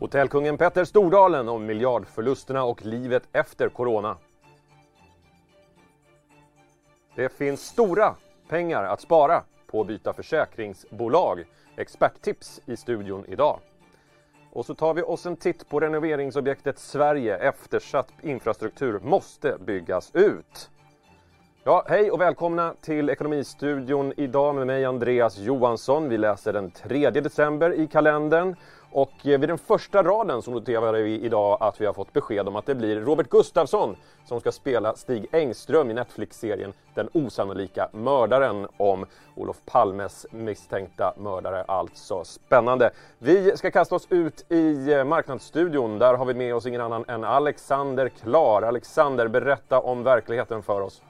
Hotellkungen Petter Stordalen om miljardförlusterna och livet efter corona. Det finns stora pengar att spara på att byta försäkringsbolag. Experttips i studion idag. Och så tar vi oss en titt på renoveringsobjektet Sverige. Eftersatt infrastruktur måste byggas ut. Ja, hej och välkomna till Ekonomistudion idag med mig Andreas Johansson. Vi läser den 3 december i kalendern och eh, vid den första raden så noterar vi idag att vi har fått besked om att det blir Robert Gustafsson som ska spela Stig Engström i Netflix-serien Den osannolika mördaren om Olof Palmes misstänkta mördare. Alltså spännande. Vi ska kasta oss ut i eh, Marknadsstudion. Där har vi med oss ingen annan än Alexander Klar. Alexander, berätta om verkligheten för oss.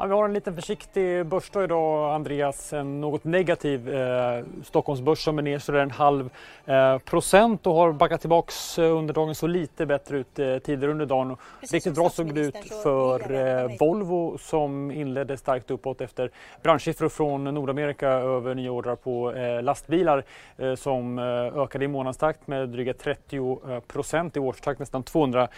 Ja, vi har en liten försiktig börsdag idag, Andreas. En något negativ eh, Stockholmsbörs som är ner sådär en halv eh, procent och har backat tillbaks eh, under dagen så lite bättre ut eh, tidigare under dagen. Precis Riktigt bra såg det ut för eh, Volvo som inledde starkt uppåt efter branschsiffror från Nordamerika över nya ordrar på eh, lastbilar eh, som ökade i månadstakt med dryga 30 procent, i årstakt nästan 200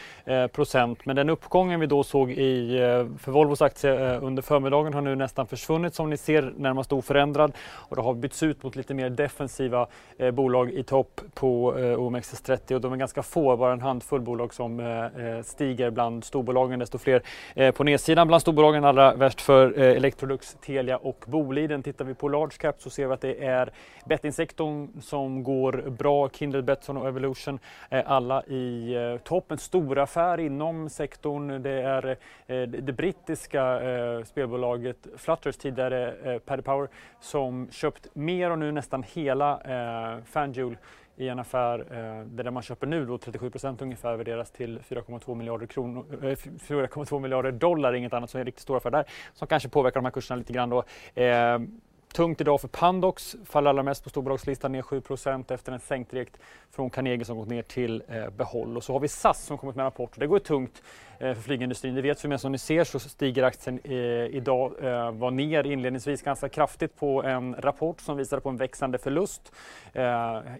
procent. Men den uppgången vi då såg i, för Volvos aktie under förmiddagen har nu nästan försvunnit som ni ser närmast oförändrad. Och det har bytts ut mot lite mer defensiva eh, bolag i topp på eh, OMXS30 och de är ganska få, bara en handfull bolag som eh, eh, stiger bland storbolagen, desto fler eh, på nedsidan bland storbolagen, allra värst för eh, Electrolux, Telia och Boliden. Tittar vi på large cap så ser vi att det är bettingsektorn som går bra, Kindred, Betsson och Evolution, alla i eh, topp. En stor affär inom sektorn, det är eh, det brittiska eh, spelbolaget Flutters, tidigare eh, Paddy Power, som köpt mer och nu nästan hela eh, FanDuel i en affär eh, där man köper nu då 37 procent ungefär värderas till 4,2 miljarder, kronor, eh, 4,2 miljarder dollar, inget annat som är en riktigt stor affär där, som kanske påverkar de här kurserna lite grann då. Eh, Tungt idag för Pandox, faller allra mest på storbolagslistan, ner 7% efter en sänkt direkt från Carnegie som gått ner till eh, behåll. Och så har vi SAS som kommit med en rapport och det går tungt Eh, för flygindustrin. Det vet vi, men som ni ser så stiger aktien eh, idag, eh, var ner. Inledningsvis ganska kraftigt på en rapport som visade på en växande förlust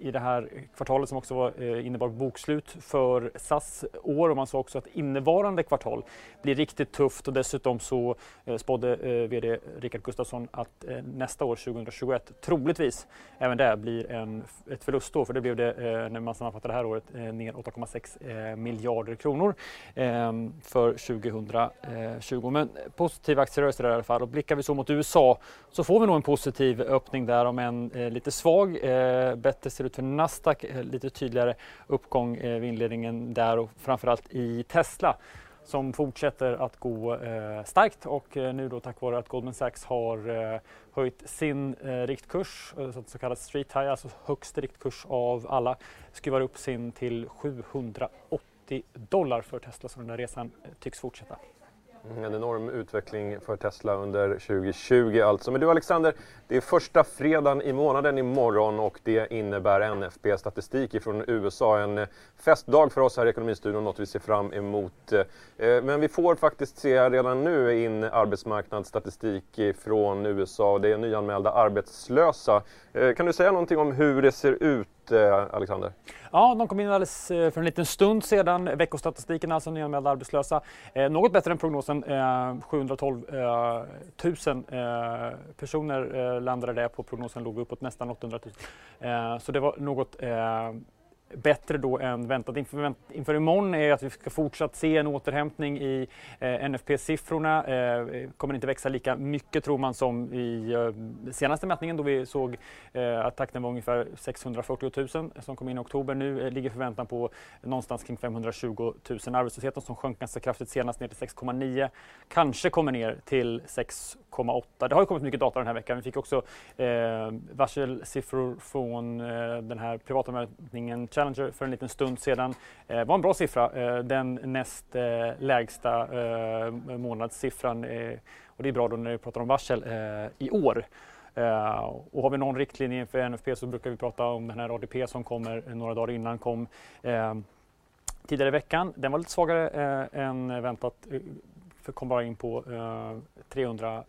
i det här kvartalet som också var, innebar bokslut för SAS år. Och man sa också att innevarande kvartal blir riktigt tufft. Och dessutom så spådde VD Rickard Gustafsson att nästa år, 2021, troligtvis även det blir en, ett förlustår, för det blev det när man sammanfattar det här året ner 8,6 miljarder kronor. Ehm, för 2020. Men positiv aktierörelse där i alla fall. Och blickar vi så mot USA så får vi nog en positiv öppning där om en eh, lite svag. Eh, bättre ser ut för Nasdaq, eh, lite tydligare uppgång eh, vid inledningen där och framförallt i Tesla som fortsätter att gå eh, starkt och eh, nu då tack vare att Goldman Sachs har eh, höjt sin eh, riktkurs, eh, så kallad street high, alltså högst riktkurs av alla, skruvar upp sin till 780 dollar för Tesla så den där resan eh, tycks fortsätta. Mm, en enorm utveckling för Tesla under 2020 alltså. Men du Alexander, det är första fredagen i månaden imorgon och det innebär NFP-statistik från USA. En eh, festdag för oss här i Ekonomistudion, något vi ser fram emot. Eh, men vi får faktiskt se redan nu in arbetsmarknadsstatistik från USA. Det är nyanmälda arbetslösa. Kan du säga någonting om hur det ser ut Eh, Alexander? Ja, de kom in alldeles eh, för en liten stund sedan. Veckostatistiken, alltså nyanmälda arbetslösa. Eh, något bättre än prognosen. Eh, 712 000 personer landade det på. Prognosen låg uppåt nästan 800 000. Så det var något bättre då än väntat. Inför, inför imorgon är att vi ska fortsatt se en återhämtning i eh, NFP-siffrorna. Eh, kommer inte växa lika mycket tror man som i eh, senaste mätningen då vi såg eh, att takten var ungefär 640 000 som kom in i oktober. Nu eh, ligger förväntan på någonstans kring 520 000. Arbetslösheten som sjönk ganska kraftigt senast ner till 6,9 kanske kommer ner till 6,8. Det har ju kommit mycket data den här veckan. Vi fick också eh, varselsiffror från eh, den här privata mätningen Challenger för en liten stund sedan. Det var en bra siffra, eh, den näst eh, lägsta månadssiffran. Och det är bra då när vi pratar om varsel i år. Uh, och har vi någon riktlinje för NFP så brukar vi prata om den här ADP som kommer några dagar innan kom uh, tidigare i veckan. Den var lite svagare uh, än väntat kom bara in på 300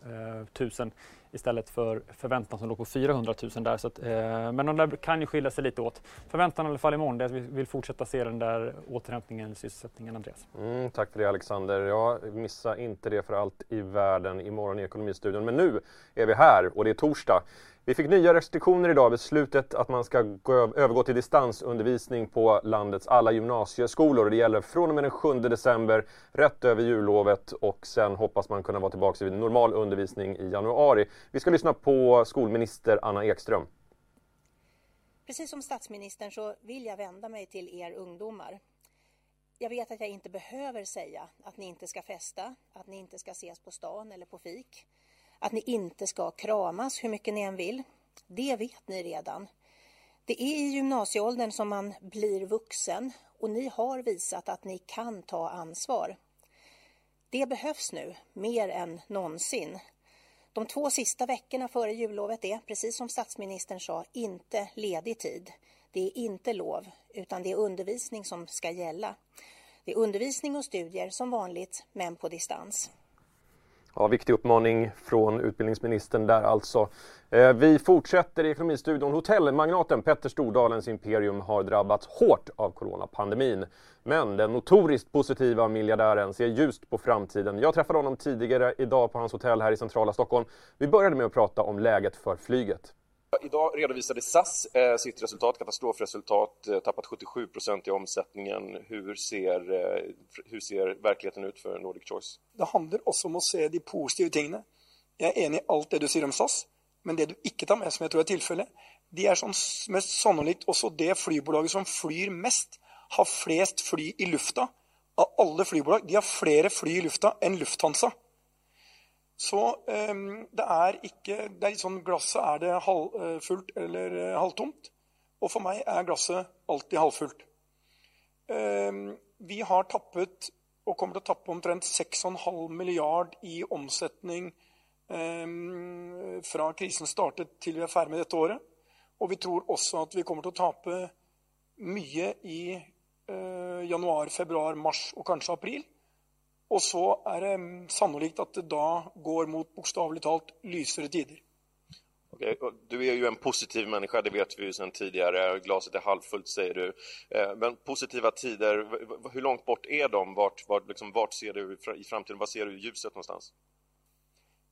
000 istället för förväntan som låg på 400 000 där. Så att, eh, men de där kan ju skilja sig lite åt. Förväntan i alla fall imorgon är att vi vill fortsätta se den där återhämtningen i sysselsättningen, Andreas. Mm, tack för det Alexander. Ja, missa inte det för allt i världen imorgon i Ekonomistudion. Men nu är vi här och det är torsdag. Vi fick nya restriktioner idag, beslutet att man ska gå, övergå till distansundervisning på landets alla gymnasieskolor. Det gäller från och med den 7 december, rätt över jullovet och sen hoppas man kunna vara tillbaka vid normal undervisning i januari. Vi ska lyssna på skolminister Anna Ekström. Precis som statsministern så vill jag vända mig till er ungdomar. Jag vet att jag inte behöver säga att ni inte ska festa, att ni inte ska ses på stan eller på fik att ni inte ska kramas hur mycket ni än vill. Det vet ni redan. Det är i gymnasieåldern som man blir vuxen och ni har visat att ni kan ta ansvar. Det behövs nu, mer än någonsin. De två sista veckorna före jullovet är, precis som statsministern sa, inte ledig tid. Det är inte lov, utan det är undervisning som ska gälla. Det är undervisning och studier som vanligt, men på distans. Ja, viktig uppmaning från utbildningsministern där alltså. Eh, vi fortsätter i Ekonomistudion. Hotellmagnaten Petter Stordalens imperium har drabbats hårt av coronapandemin. Men den notoriskt positiva miljardären ser ljust på framtiden. Jag träffade honom tidigare idag på hans hotell här i centrala Stockholm. Vi började med att prata om läget för flyget. Idag redovisade SAS eh, sitt resultat, katastrofresultat, eh, tappat 77 procent i omsättningen. Hur ser, eh, hur ser verkligheten ut för Nordic Choice? Det handlar också om att se de positiva tingene. Jag är enig i allt det du säger om SAS, men det du inte tar med, som jag tror är tillfället, det är som mest sannolikt också det flygbolaget som flyr mest, har flest fly i lufta. Av alla flygbolag, de har fler fly i lufta än Lufthansa. Så um, det er ikke det er sånn Glasset er det halvfullt eh, eller eh, halvtomt. Og for meg er glasset alltid halvfullt. Um, vi har tappet og kommer til å tappe omtrent 6,5 milliard i omsetning um, fra krisen startet til vi er ferdig med dette året. Og vi tror også at vi kommer til å tape mye i uh, januar, februar, mars og kanskje april. Och så är det mm, sannolikt att det då går mot bokstavligt talat lysare tider. Okay. Du är ju en positiv människa, det vet vi ju sedan tidigare. Glaset är halvfullt säger du. Eh, men positiva tider, hur långt bort är de? Vart, vart, liksom, vart ser du i framtiden? Var ser du ljuset någonstans?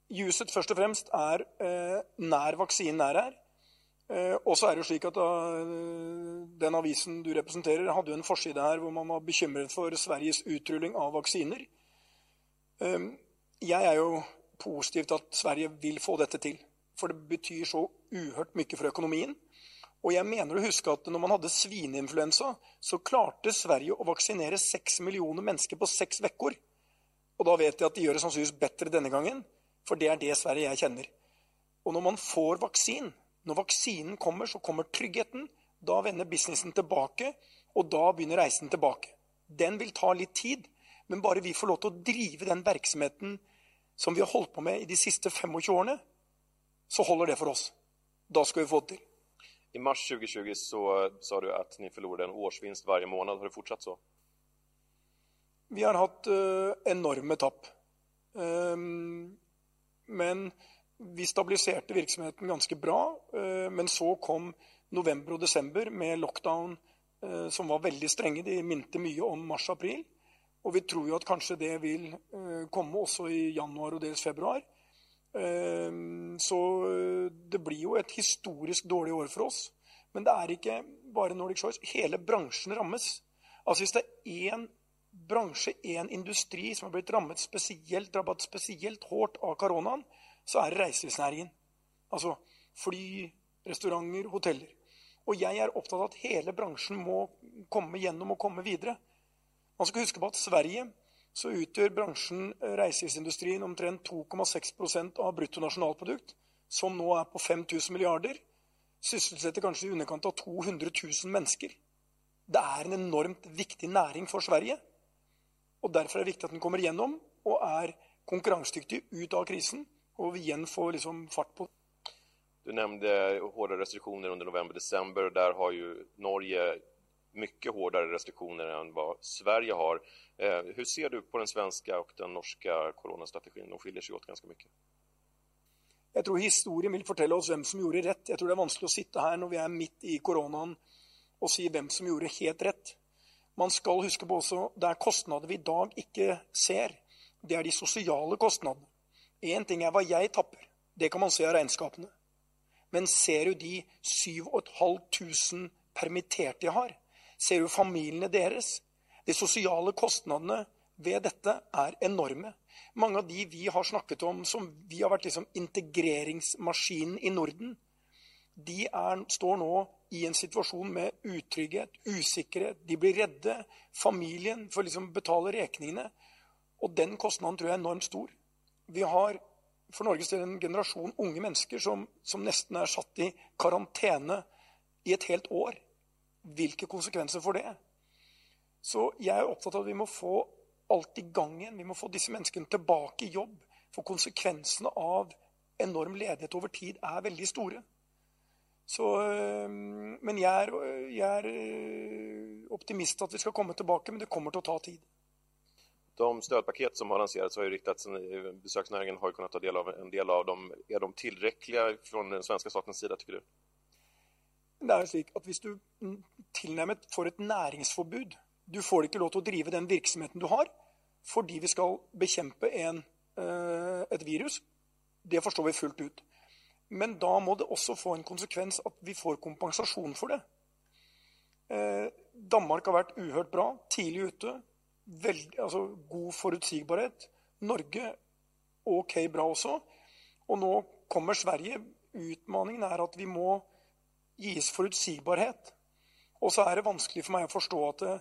Ljuset först och främst är eh, när vaccinen är här. Eh, och så är det så att uh, den avisen du representerar hade en forsida här där man var bekymrad för Sveriges utrulling av vacciner. Ehm, jag jeg er jo positiv til at Sverige vil få dette til. For det betyr så uhørt mye for økonomien. Og jeg mener å huske at når man hadde svineinfluensa, så klarte Sverige å vaksinere seks millioner mennesker på seks uker. Og da vet jeg at de gjør det sannsynligvis bedre denne gangen, for det er det Sverige jeg kjenner. Og når man får vaksin, når vaksinen kommer, så kommer tryggheten. Da vender businessen tilbake, og da begynner reisen tilbake. Den vil ta litt tid, men bara vi får lov att driva den verksamheten som vi har hållit på med i de sista 25 åren, så håller det för oss. Då ska vi få det till. I mars 2020 så sa du att ni förlorade en årsvinst varje månad. Har det fortsatt så? Vi har haft uh, enorma tapp. Um, men vi stabiliserade verksamheten ganska bra. Uh, men så kom november och december med lockdown uh, som var väldigt stränga. Det minte mycket om mars-april. Och vi tror ju att kanskje det vil eh, komme også också i januari och dels februari. Eh, så eh, det blir ju ett historiskt dåligt år för oss. Men det är inte bara Nordic Choice. Hela branschen rammes. Alltså, om det är en bransch, en industri som har blitt rammet speciellt, rabatt spesielt hårt av coronan, så är det reiselivsnæringen. Alltså fly, restauranger, hoteller. Och jag är opptatt av att hela branschen må komma igenom och komma vidare. Man ska huske på att Sverige så utgör branschen eh, reiselivsindustrien omtrent 2,6 av bruttonasjonalprodukt, som nu är på 5 000 miljarder. Sysselsätter kanske i underkant av 200 000 människor. Det är en enormt viktig näring för Sverige. Och därför är det viktigt att den kommer igenom och är konkurransedyktig ut av krisen och vi igen får liksom fart på. Du nämnde hårda restriktioner under november-december. Där har ju Norge mycket hårdare restriktioner än vad Sverige har. Eh, hur ser du på den svenska och den norska coronastrategin? De skiljer sig åt ganska mycket. Jag tror historien vill fortelle oss vem som gjorde rätt. Jag tror det är vanskligt att sitta här när vi är mitt i coronan och säga vem som gjorde helt rätt. Man ska huska på att det är kostnader vi i dag ser. Det är de sociala kostnaderna. En ting är vad jag tappar. Det kan man se av regnskapene. Men ser du de 7500 permitterade jag har? Ser du familiene deres? De sosiale kostnadene ved dette er enorme. Mange av de vi har snakket om som vi har vært liksom integreringsmaskinen i Norden, de er, står nå i en situasjon med utrygghet, usikkerhet. De blir redde. Familien får liksom betale regningene. Og den kostnaden tror jeg er enormt stor. Vi har for Norges del en generasjon unge mennesker som, som nesten er satt i karantene i et helt år. Hvilke konsekvenser får det? Så jeg er opptatt av at vi må få alt i gang igjen. Vi må få disse menneskene tilbake i jobb. For konsekvensene av enorm ledighet over tid er veldig store. Så, eh, men jeg er, jeg er eh, optimist at vi skal komme tilbake, men det kommer til å ta tid. De stödpaket som har lanserats har ju riktats, besöksnäringen har ju kunnat ta del av en del av dem. Är de tillräckliga från den svenska statens sida tycker du? Det er slik at Hvis du mm, tilnærmet får et næringsforbud Du får ikke lov til å drive den virksomheten du har fordi vi skal bekjempe en, eh, et virus. Det forstår vi fullt ut. Men da må det også få en konsekvens at vi får kompensasjon for det. Eh, Danmark har vært uhørt bra, tidlig ute. Veld, altså, god forutsigbarhet. Norge ok bra også. Og nå kommer Sverige. Utmaningen er at vi må gis forutsigbarhet. Og så er det vanskelig for meg å forstå at det,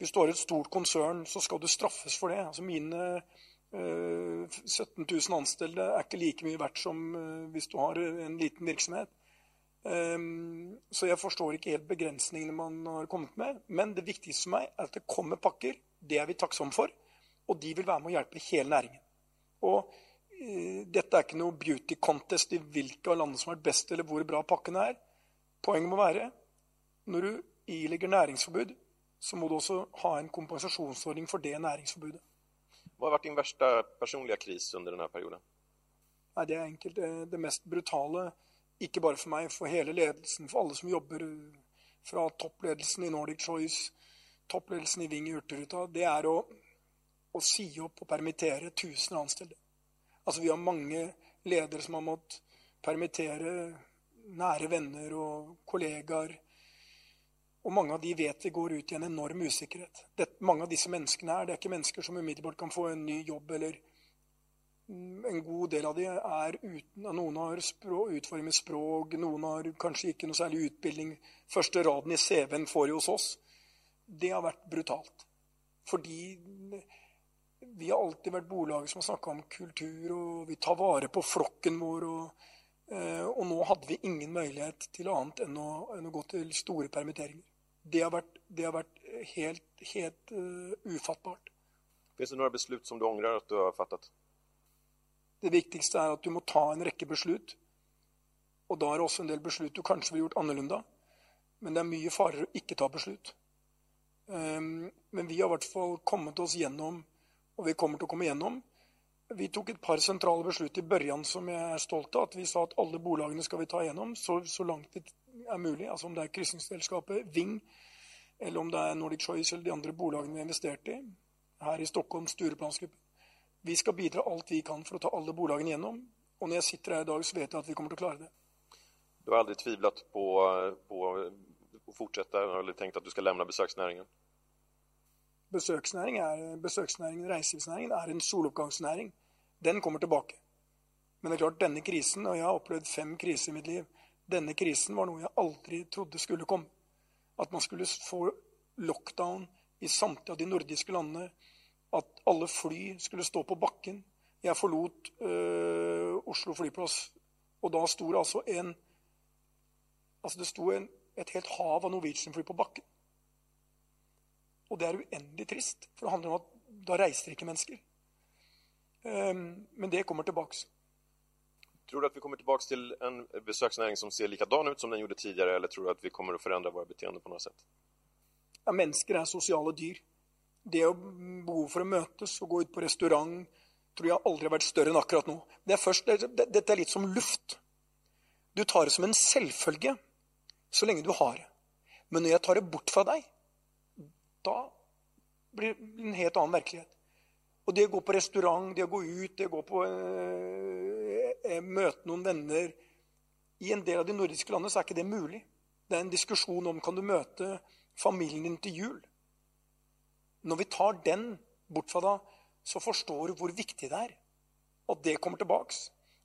hvis du har et stort konsern, så skal du straffes for det. Altså mine eh, 17 000 anställda er ikke like mye verdt som eh, hvis du har en liten virksomhet. Ehm, så jeg forstår ikke helt begrensningene man har kommet med. Men det viktigste for meg er at det kommer pakker. Det er vi takksomme for. Og de vil være med å hjelpe hele næringen. Og dette er ikke noe beauty contest i hvilke av landene som har vært best, eller hvor bra pakkene er. Poenget må være når du ilegger næringsforbud, så må du også ha en kompensasjonsordning for det næringsforbudet. Vad har varit din värsta personliga kris under den här perioden? Nei, det er enkelt. Det mest brutale, ikke bare for meg, for hele ledelsen, for alle som jobber fra toppledelsen i Nordic Choice, toppledelsen i Ving i Hurtigruta, det er å, å si opp og permittere tusen ansatte. Altså, vi har mange ledere som har måttet permittere nære venner og kollegaer. Og mange av de vet vi går ut i en enorm usikkerhet. Det, mange av disse menneskene her, det er ikke mennesker som umiddelbart kan få en ny jobb, eller mm, en god del av de er uten Noen har språk, utfordringer med språk, noen har kanskje ikke noe særlig utbildning. Første raden i CV-en får de hos oss. Det har vært brutalt. Fordi mm, vi har alltid vært bolaget som har snakka om kultur, og vi tar vare på flokken vår. og og nå hadde vi ingen mulighet til annet enn å, enn å gå til store permitteringer. Det har vært, det har vært helt, helt uh, ufattbart. Finns det några beslut som du ångrar att du har fattat? Det viktigste er at du må ta en rekke beslut. Og da er det også en del beslut du kanskje ville gjort annerledes. Men det er mye farligere å ikke ta beslut. Um, men vi har i hvert fall kommet oss gjennom, og vi kommer til å komme gjennom. Vi tok et par sentrale beslut i början som jeg er stolt av. Vi sa at alle bolagene skal vi ta gjennom så, så langt det er mulig. Altså om det er kryssingsselskapet Ving, eller om det er Nordic Choice eller de andre bolagene vi har investert i. Her i Stockholm, Stureplansgruppen. Vi skal bidra alt vi kan for å ta alle bolagene gjennom. Og når jeg sitter her i dag, så vet jeg at vi kommer å klare det. Du har aldrig tvivlat på, på att fortsätta eller tänkt att du ska lämna besöksnäringen? Besøksnæring er, besøksnæringen, reiselivsnæringen, er en soloppgangsnæring. Den kommer tilbake. Men det er klart, denne krisen, og jeg har opplevd fem kriser i mitt liv, denne krisen var noe jeg aldri trodde skulle komme. At man skulle få lockdown i samtlige av de nordiske landene. At alle fly skulle stå på bakken. Jeg forlot øh, Oslo flyplass, og da sto det altså en Altså, det sto en, et helt hav av Norwegian-fly på bakken. Og det er uendelig trist, for det handler om at da reiser ikke mennesker. Um, men det kommer tilbake. Tror du att vi kommer tillbaka till en besöksnäring som ser likadan ut som den gjorde tidigare eller tror du att vi kommer att förändra våra beteenden på något sätt? Ja, mennesker er sosiale dyr. Det å behov for å møtes og gå ut på restaurant tror jeg aldri har vært større enn akkurat nå. Det er først, det, dette er litt som luft. Du tar det som en selvfølge så lenge du har det. Men når jeg tar det bort fra deg, da blir det en helt annen virkelighet. Og det å gå på restaurant, det å gå ut, det å gå på eh, eh møte noen venner I en del av de nordiske landene så er ikke det mulig. Det er en diskusjon om kan du møte familien din til jul. Når vi tar den bort fra deg, så forstår du hvor viktig det er. At det kommer tilbake.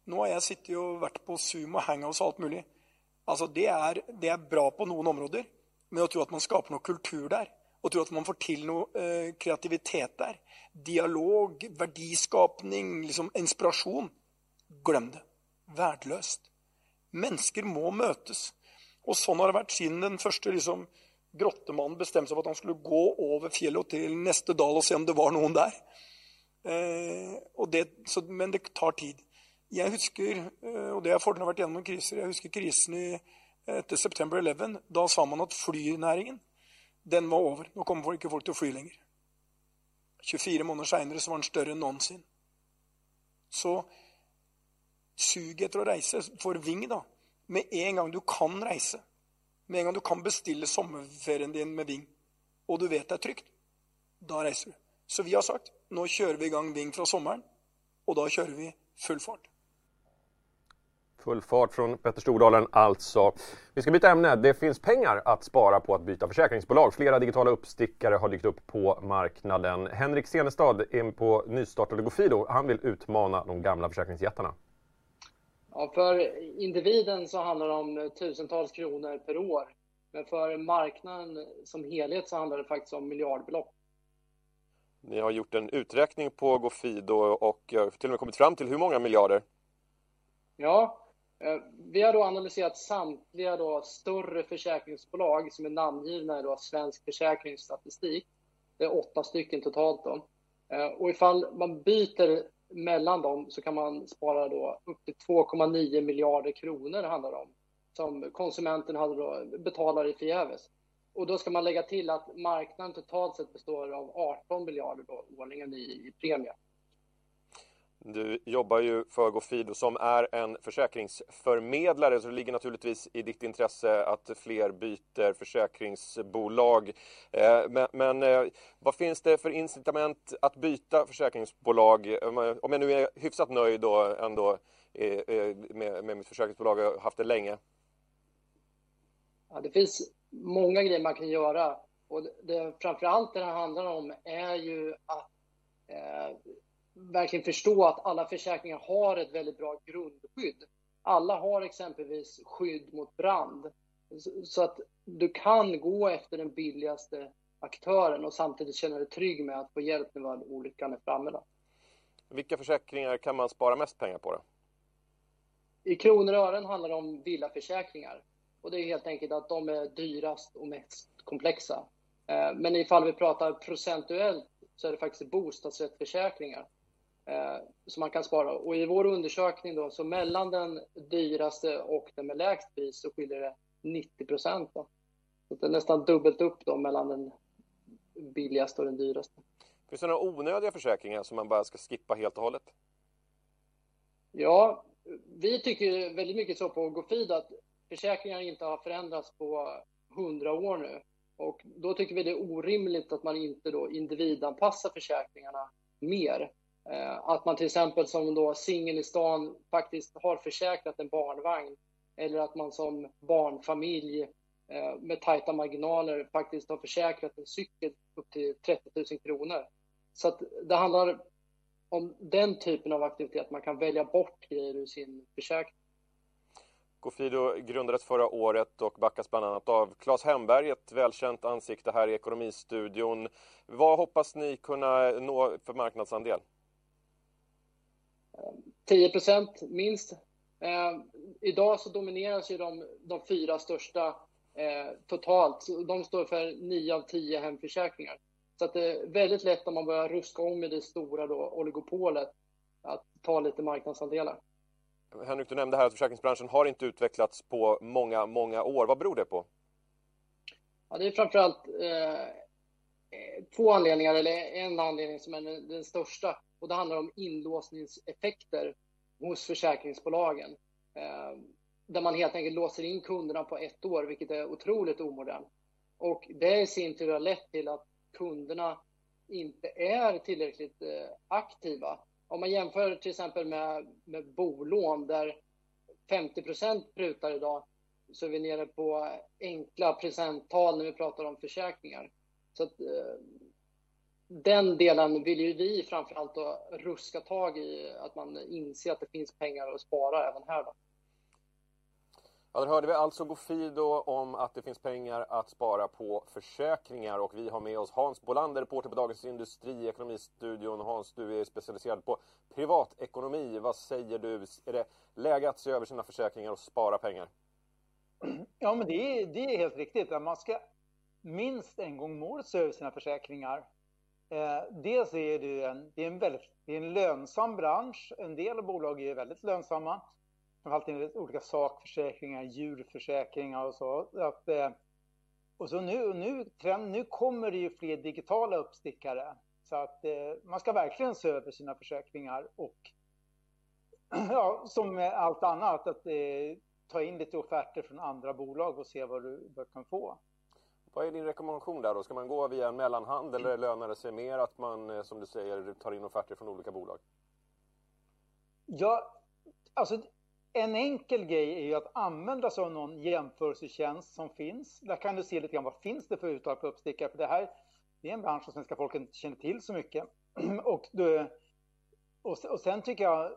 Nå har jeg sittet og vært på Zoom og Hangouts og alt mulig. Altså, det er, det er bra på noen områder, men å tro at man skaper noe kultur der, og tro at man får til noe eh, kreativitet der, dialog, verdiskapning, liksom inspirasjon Glem det. Värdelöst. Mennesker må møtes. Og sånn har det vært siden den første liksom, grottemannen bestemte seg for at han skulle gå over fjellet til neste dal og se om det var noen der. Eh, det, så, men det tar tid. Jeg husker, eh, och og det er fordelen av å ha vært gjennom kriser, jeg husker krisen i, eh, etter September 11. Da sa man at flynæringen den var over. Nå kommer ikke folk til å fly lenger. 24 måneder seinere var den større enn noensinne. Så suget etter å reise får Ving, da, med en gang du kan reise, med en gang du kan bestille sommerferien din med Ving, og du vet det er trygt, da reiser du. Så vi har sagt nå kjører vi i gang Ving fra sommeren, og da kjører vi full fart. Full fart från Petter Stordalen alltså. Vi ska byta ämne. Det finns pengar att spara på att byta försäkringsbolag. Flera digitala uppstickare har dykt upp på marknaden. Henrik Senestad är på nystartade Gofido. Han vill utmana de gamla försäkringsjättarna. Ja, för individen så handlar det om tusentals kronor per år. Men för marknaden som helhet så handlar det faktiskt om miljardbelopp. Ni har gjort en uträkning på Gofido och till och med kommit fram till hur många miljarder? Ja, Eh, Eh, vi har då analyserat samtliga då större försäkringsbolag som är namngivna i då Svensk Försäkringsstatistik. Det är åtta stycken totalt. Då. Eh, och ifall man byter mellan dem så kan man spara då upp till 2,9 miljarder kronor handlar det om som konsumenten hade då betalar i förgäves. Och då ska man lägga till att marknaden totalt sett består av 18 miljarder då, årligen i, i premie. Du jobbar ju för Gofido som är en försäkringsförmedlare så det ligger naturligtvis i ditt intresse att fler byter försäkringsbolag. Eh, men, men eh, vad finns det för incitament att byta försäkringsbolag? Om jag nu är hyfsat nöjd då ändå eh, med, med mitt försäkringsbolag och har haft det länge. Ja, det finns många grejer man kan göra och det, det framförallt det handlar om är ju att eh, verkligen förstå att alla försäkringar har ett väldigt bra grundskydd. Alla har exempelvis skydd mot brand. Så att du kan gå efter den billigaste aktören och samtidigt känna dig trygg med att få hjälp när olyckan är framme. Då. Vilka försäkringar kan man spara mest pengar på? Då? I kronor och ören handlar det om villaförsäkringar. Och det är helt enkelt att de är dyrast och mest komplexa. Eh, men ifall vi pratar procentuellt så är det faktiskt bostadsrättsförsäkringar eh, som man kan spara. Och i vår undersökning då, så mellan den dyraste och den med lägst pris så skiljer det 90 procent. Så det är nästan dubbelt upp då mellan den billigaste och den dyraste. Finns det några onödiga försäkringar som man bara ska skippa helt och hållet? Ja, vi tycker väldigt mycket så på Gofid att försäkringar inte har förändrats på hundra år nu. Och då tycker vi det är orimligt att man inte då individanpassar försäkringarna mer. Eh, att man till exempel som då singel i stan faktiskt har försäkrat en barnvagn eller att man som barnfamilj eh, med tajta marginaler faktiskt har försäkrat en cykel upp till 30 000 kronor. Så att det handlar om den typen av aktivitet. Man kan välja bort grejer ur sin försäkring. Gofido grundades förra året och backas bland annat av Claes Hemberg, ett välkänt ansikte här i Ekonomistudion. Vad hoppas ni kunna nå för marknadsandel? 10 procent minst. Eh, idag så domineras ju de, de fyra största eh, totalt. De står för 9 av 10 hemförsäkringar. Så att det är väldigt lätt om man börjar ruska om i det stora då, oligopolet att ta lite marknadsandelar. Henrik, du nämnde här att försäkringsbranschen har inte utvecklats på många, många år. Vad beror det på? Ja, det är framförallt eh, två anledningar, eller en anledning som är den, den största. Och det handlar om inlåsningseffekter hos försäkringsbolagen. Eh, där man helt enkelt låser in kunderna på ett år, vilket är otroligt omodernt. Och det i sin tur har lett till att kunderna inte är tillräckligt eh, aktiva. Om man jämför till exempel med, med bolån där 50% prutar idag så är vi nere på enkla procenttal när vi pratar om försäkringar. Så att, eh, den delen vill ju vi framförallt då ruska tag i, att man inser att det finns pengar att spara även här. Då. Ja, där hörde vi alltså Gofido om att det finns pengar att spara på försäkringar och vi har med oss Hans Bolander, reporter på Dagens Industri, Ekonomistudion. Hans, du är specialiserad på privatekonomi. Vad säger du? Är det läge att se över sina försäkringar och spara pengar? Ja, men det är, det är helt riktigt. Man ska minst en gång om året se över sina försäkringar. Eh, dels är det en, det är en, väldigt, det är en lönsam bransch. En del bolag är väldigt lönsamma framförallt enligt olika sakförsäkringar, djurförsäkringar och så. Att, eh, och så nu, nu, nu kommer det ju fler digitala uppstickare. Så att eh, man ska verkligen se över sina försäkringar och ja, som med allt annat, att eh, ta in lite offerter från andra bolag och se vad du, vad du kan få. Vad är din rekommendation där då? Ska man gå via en mellanhand eller lönar det sig mer att man, eh, som du säger, tar in offerter från olika bolag? Ja, alltså en enkel grej är ju att använda sig av någon jämförelsetjänst som finns. Där kan du se lite grann vad finns det för uttal på uppstickare. För det här det är en bransch som svenska folket inte känner till så mycket. och, då, och, och sen tycker jag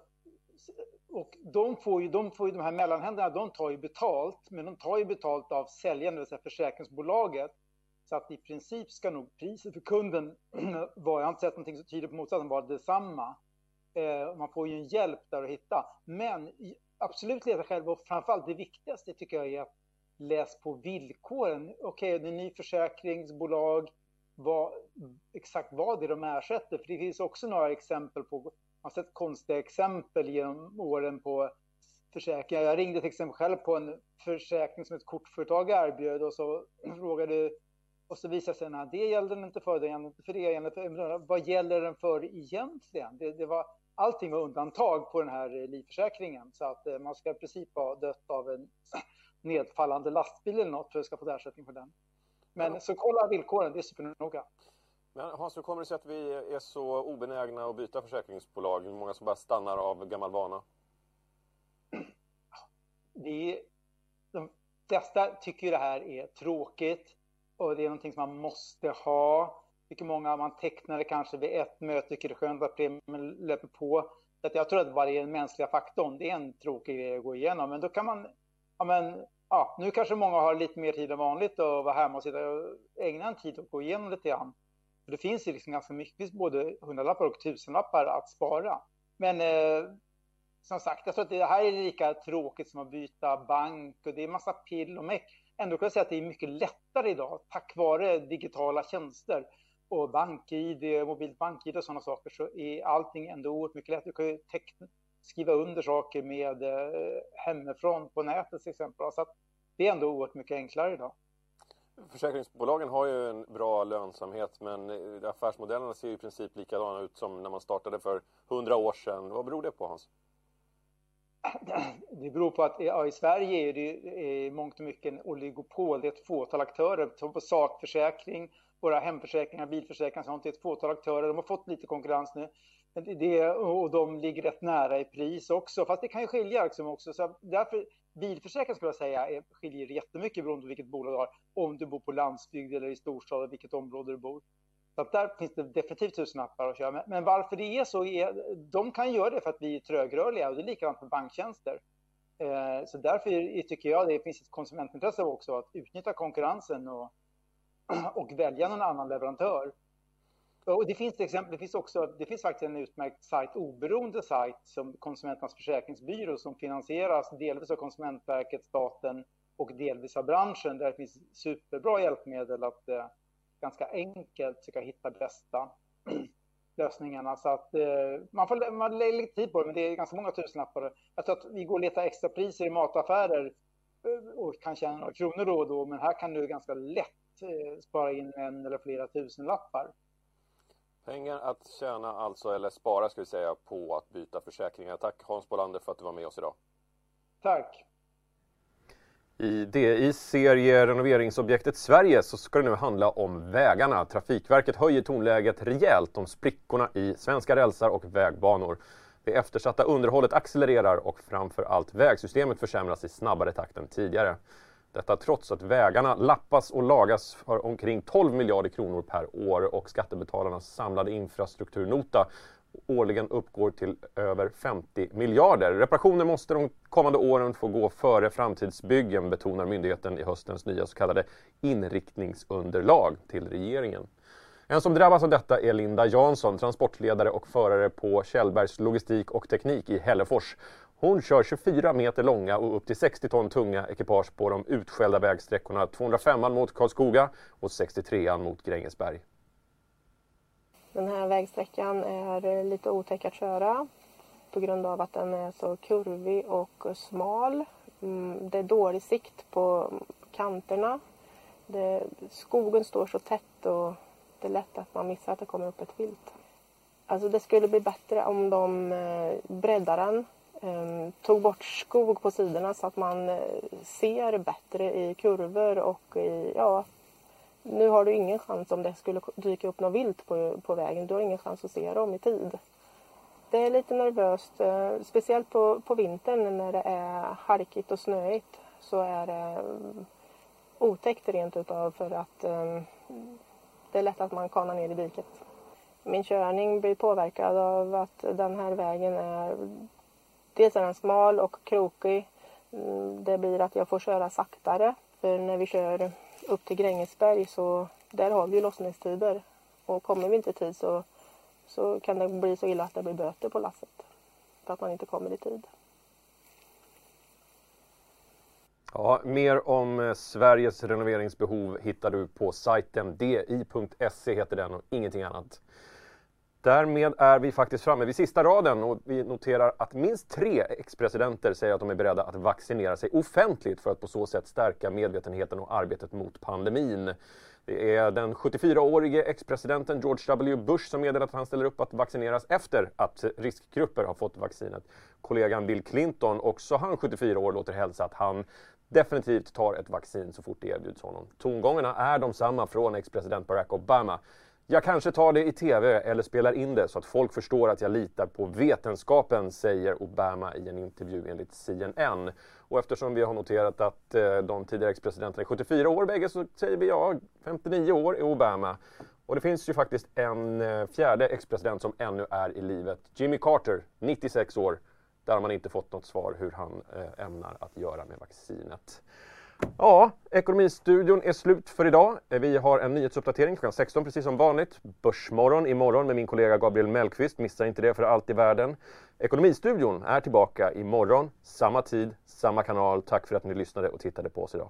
och de får ju, de får ju, de här mellanhänderna, de tar ju betalt, men de tar ju betalt av säljaren, det vill säga försäkringsbolaget. Så att i princip ska nog priset för kunden vara, jag har inte sett någonting som tyder på motsatsen, vara detsamma. Eh, man får ju en hjälp där att hitta. Men absolut leta själv och framförallt det viktigaste tycker jag är att läs på villkoren. Okej, okay, det är ny försäkringsbolag, vad, exakt vad det är de ersätter. För det finns också några exempel på, har sett konstiga exempel genom åren på försäkringar. Jag ringde till exempel själv på en försäkring som ett kortföretag erbjöd och så frågade och så visade det sig att det gällde den inte för, det gällde inte för det, gällde för, vad gäller den för egentligen? Det, det var allting var undantag på den här eh, livförsäkringen. Så att eh, man ska i princip ha dött av en nedfallande lastbil eller något för att ska få ersättning för den. Men så kolla villkoren, det är supernoga. Men Hans, hur kommer det sig att vi är så obenägna att byta försäkringsbolag? Hur många som bara stannar av gammal vana? Det är, de flesta tycker det här är tråkigt och det är någonting som man måste ha tycker många man tecknar det kanske vid ett möte, tycker det är skönt att premien löper på. Så att jag tror att den mänskliga faktorn, det är en tråkig grej att gå igenom. Men då kan man, ja men, ja, nu kanske många har lite mer tid än vanligt att vara hemma och sitta och ägna en tid och gå igenom lite grann. För det finns ju liksom ganska mycket, både hundralappar och tusenlappar att spara. Men eh, som sagt, jag tror att det här är lika tråkigt som att byta bank och det är massa pill och meck. Ändå kan jag säga att det är mycket lättare idag tack vare digitala tjänster och bank-id, mobilt bank-id och sådana saker så är allting ändå oerhört mycket lättare. Du kan ju skriva under saker med eh, hemifrån på nätet till exempel. Så att det är ändå oerhört mycket enklare idag. Försäkringsbolagen har ju en bra lönsamhet men eh, affärsmodellerna ser ju i princip likadana ut som när man startade för hundra år sedan. Vad beror det på Hans? Det beror på att ja, i Sverige är det eh, i mångt och mycket en oligopol. Det är ett fåtal aktörer. som på sakförsäkring, våra hemförsäkringar, bilförsäkringar, och sånt. Det är ett fåtal aktörer. De har fått lite konkurrens nu. Det, och de ligger rätt nära i pris också. Fast det kan ju skilja liksom också. Så därför, bilförsäkring skulle jag säga är, skiljer jättemycket beroende på vilket bolag du har. Om du bor på landsbygd eller i storstad och vilket område du bor. Så där finns det definitivt tusenlappar att köra. Men, men varför det är så är, de kan göra det för att vi är trögrörliga och det är likadant med banktjänster. Eh, så därför tycker jag det finns ett konsumentintresse också att utnyttja konkurrensen och och välja någon annan leverantör. Och det finns till exempel, det finns också, det finns faktiskt en utmärkt sajt, oberoende sajt som Konsumenternas försäkringsbyrå som finansieras delvis av Konsumentverket, staten och delvis av branschen där det finns superbra hjälpmedel att eh, ganska enkelt försöka hitta bästa lösningarna. Så att eh, man får man lägger lite tid på det, men det är ganska många tusenlappar. Jag tror att vi går och letar extra priser i mataffärer eh, och kan tjäna några kronor då och då, men här kan du ganska lätt eh, spara in en eller flera tusenlappar. Pengar att tjäna alltså, eller spara ska vi säga, på att byta försäkringar. Tack Hans Bolander för att du var med oss idag. Tack. I DIs serie Renoveringsobjektet Sverige så ska det nu handla om vägarna. Trafikverket höjer tonläget rejält om sprickorna i svenska rälsar och vägbanor. Det eftersatta underhållet accelererar och framför allt vägsystemet försämras i snabbare takt än tidigare. Detta trots att vägarna lappas och lagas för omkring 12 miljarder kronor per år och skattebetalarnas samlade infrastrukturnota årligen uppgår till över 50 miljarder. Reparationer måste de kommande åren få gå före framtidsbyggen betonar myndigheten i höstens nya så kallade inriktningsunderlag till regeringen. En som drabbas av detta är Linda Jansson, transportledare och förare på Kjellbergs Logistik och Teknik i Hällefors. Hon kör 24 meter långa och upp till 60 ton tunga ekipage på de utskällda vägsträckorna 205 mot Karlskoga och 63 mot Grängesberg. Den här vägsträckan är lite otäck att köra på grund av att den är så kurvig och smal. Mm, det är dålig sikt på kanterna. Det, skogen står så tätt och det är lätt att man missar att det kommer upp ett vilt. Alltså det skulle bli bättre om de eh, breddar den, Ehm, tog bort skog på sidorna så att man eh, ser bättre i kurvor och i, ja, nu har du ingen chans om det skulle dyka upp något vilt på, på vägen. Du har ingen chans att se dem i tid. Det är lite nervöst, eh, speciellt på, på vintern när det är halkigt och snöigt så är det mm, otäckt rent utav för att ehm, det är lätt att man kanar ner i diket. Min körning blir påverkad av att den här vägen är dels är den smal och krokig. Mm, det blir att jag får köra saktare. För när vi kör upp till Grängesberg så där har vi lossningstider. Och kommer vi inte i tid så, så kan det bli så illa att det blir böter på lasset. För att man inte kommer i tid. Ja, mer om eh, Sveriges renoveringsbehov hittar du på sajten di.se heter den och ingenting annat. Därmed är vi faktiskt framme vid sista raden och vi noterar att minst tre ex-presidenter säger att de är beredda att vaccinera sig offentligt för att på så sätt stärka medvetenheten och arbetet mot pandemin. Det är den 74-årige ex-presidenten George W Bush som meddelat att han ställer upp att vaccineras efter att riskgrupper har fått vaccinet. Kollegan Bill Clinton, också han 74 år, låter hälsa att han definitivt tar ett vaccin så fort det erbjuds honom. Tongångarna är de samma från ex-president Barack Obama. Jag kanske tar det i TV eller spelar in det så att folk förstår att jag litar på vetenskapen, säger Obama i en intervju enligt CNN. Och eftersom vi har noterat att eh, de tidigare ex-presidenterna är 74 år bägge så säger vi ja, 59 år är Obama. Och det finns ju faktiskt en eh, fjärde ex-president som ännu är i livet. Jimmy Carter, 96 år. Där har man inte fått något svar hur han eh, ämnar att göra med vaccinet. Ja, Ekonomistudion är slut för idag. Eh, vi har en nyhetsuppdatering klockan 16 precis som vanligt. Börsmorgon imorgon med min kollega Gabriel Mellqvist. Missa inte det för allt i världen. Ekonomistudion är tillbaka imorgon, samma tid, samma kanal. Tack för att ni lyssnade och tittade på oss idag.